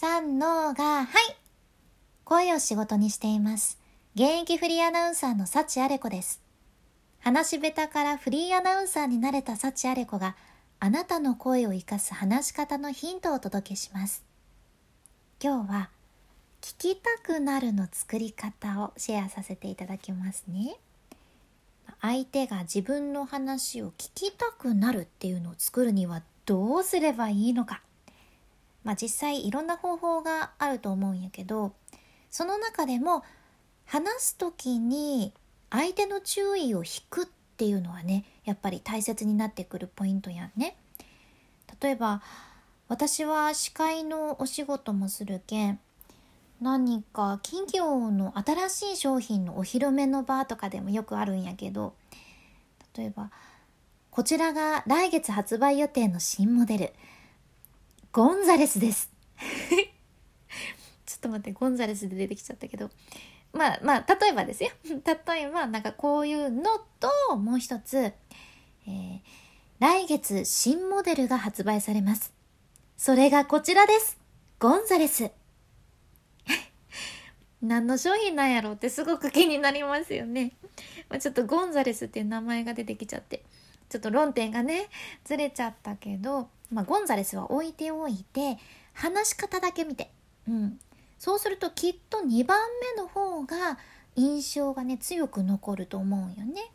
三のが、はい声を仕事にしています。現役フリーアナウンサーの幸あれ子です。話し下手からフリーアナウンサーになれた幸あれ子があなたの声を生かす話し方のヒントをお届けします。今日は聞きたくなるの作り方をシェアさせていただきますね。相手が自分の話を聞きたくなるっていうのを作るにはどうすればいいのか。まあ実際いろんな方法があると思うんやけど、その中でも話す時に相手の注意を引くっていうのはねやっぱり大切になってくるポイントやんね。例えば私は司会のお仕事もするけん何か企業の新しい商品のお披露目の場とかでもよくあるんやけど例えばこちらが来月発売予定の新モデルゴンザレスです。ちょっと待ってゴンザレスで出てきちゃったけど。まあまあ例えばですよ。例えばなんかこういうのともう一つ、えー、来月新モデルが発売されます。それがこちらです。ゴンザレス。何の商品なんやろうってすごく気になりますよね。まあ、ちょっとゴンザレスっていう名前が出てきちゃって。ちょっと論点がねずれちゃったけど、まあ、ゴンザレスは置いておいて話し方だけ見て、うん、そうするときっと2番目の方が印象がね強く残ると思うよね。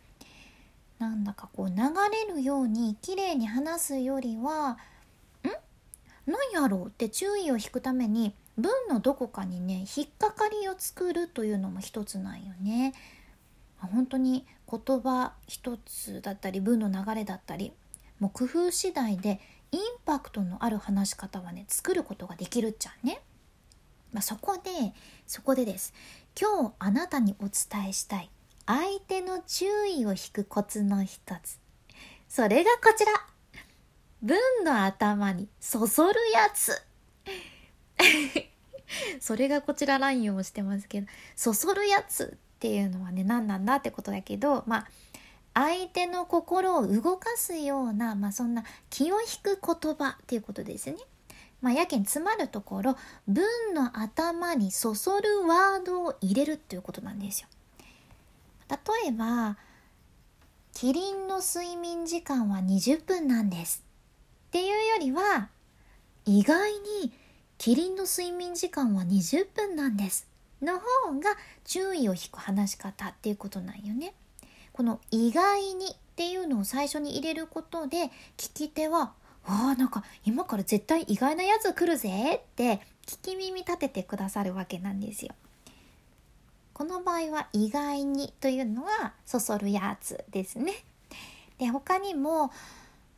なんだかこう流れるように綺麗に話すよりは「ん？何やろう?」って注意を引くために文のどこかにね引っかかりを作るというのも一つなんよね。本当に言葉一つだったり文の流れだったりもう工夫次第でインパクトのある話し方はね作ることができるっちゃね。まあ、そこでそこでです。今日あなたにお伝えしたい。相手の注意を引くコツの一つ。それがこちら。文の頭にそそるやつ。それがこちらラインをしてますけど。そそるやつっていうのはね何なんだってことだけどまあ相手の心を動かすような、まあ、そんな気を引く言葉っていうことですね。まあ、やけん詰まるところ文の頭にそそるワードを入れるっていうことなんですよ。例えば「キリンの睡眠時間は20分なんです」っていうよりは意外に「キリンの睡眠時間は20分なんです」の方が注意を引く話し方っていうことなんよね。この「意外に」っていうのを最初に入れることで聞き手は「わあなんか今から絶対意外なやつ来るぜ」って聞き耳立ててくださるわけなんですよ。この場合は「意外に」というのはそそるやつですね。で他にも、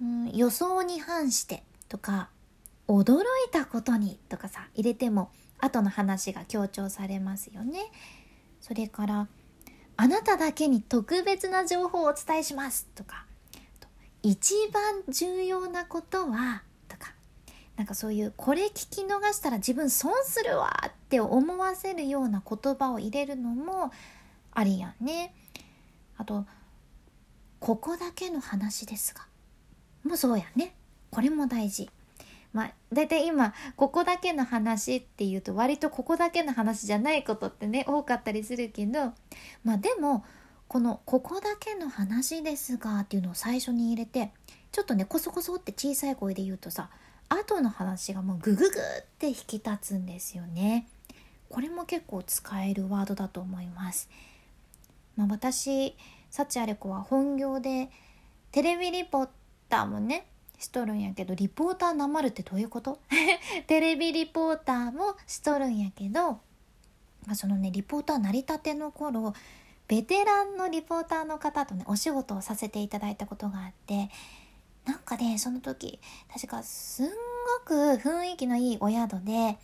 うん「予想に反して」とか「驚いたことに」とかさ入れても後の話が強調されますよね。それから「あなただけに特別な情報をお伝えします」とか「一番重要なことは」とかなんかそういう「これ聞き逃したら自分損するわ」って思わせるような言葉を入れるのもありやんね。あと「ここだけの話ですが」もうそうやね。これも大事。まあ、大体今ここだけの話っていうと割とここだけの話じゃないことってね多かったりするけどまあでもこの「ここだけの話ですが」っていうのを最初に入れてちょっとねコソコソって小さい声で言うとさ後の話がもうグググって引き立つんですよね。これも結構使えるワードだと思います。まあ、私幸あれ子は本業でテレビリポーターもねしとるんやけどリポーターなまるってどういうこと？テレビリポーターもしとるんやけど、まあ、そのねリポーター成り立ての頃ベテランのリポーターの方とねお仕事をさせていただいたことがあってなんかねその時確かすんごく雰囲気のいいお宿で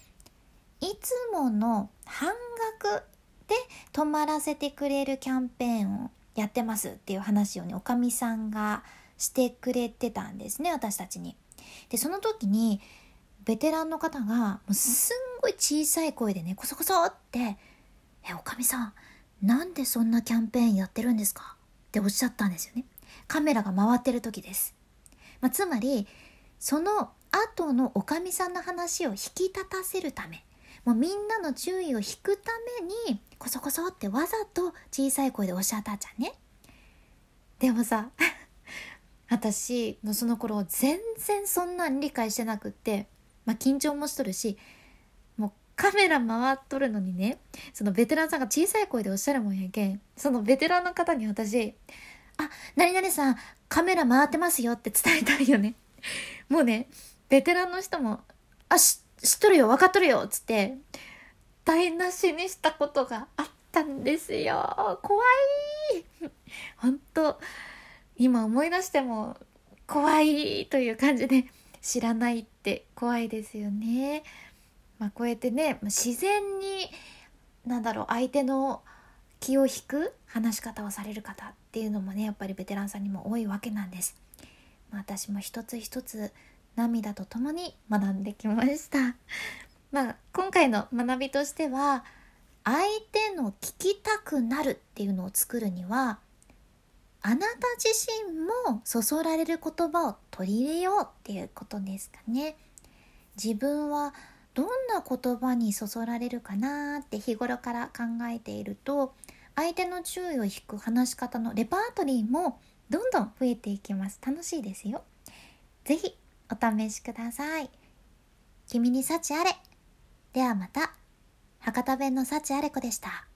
いつもの半額で泊まらせてくれるキャンペーンをやってますっていう話をねおかみさんがしてくれてたんですね私たちに。でその時にベテランの方がもうすんごい小さい声でねコソコソって「えおかみさんなんでそんなキャンペーンやってるんですか?」っておっしゃったんですよね。カメラが回ってる時です。まあ、つまりその後のおかみさんの話を引き立たせるためもうみんなの注意を引くためにこそこそってわざと小さい声でおっしゃったじゃんね？でもさ私のその頃全然そんなん理解してなくって、まあ、緊張もしとるしもうカメラ回っとるのにねそのベテランさんが小さい声でおっしゃるもんやけんそのベテランの方に私「あ何々さんカメラ回ってますよ」って伝えたいよね。もうねベテランの人も「あし知っとるよ分かっとるよ」っつって台無しにしたことがあったんですよ怖い本当今思い出しても怖いという感じで知らないって怖いですよね。まあ、こうやってね自然になんだろう相手の気を引く話し方をされる方っていうのもねやっぱりベテランさんにも多いわけなんです。まあ、私も一つ一つ涙とともに学んできました。まあ、今回の学びとしては相手の聞きたくなるっていうのを作るにはあなた自身もそそられる言葉を取り入れようっていうことですかね。自分はどんな言葉にそそられるかなって日頃から考えていると相手の注意を引く話し方のレパートリーもどんどん増えていきます。楽しいですよ。ぜひお試しください。君に幸あれ。ではまた。博多弁の幸あれ子でした。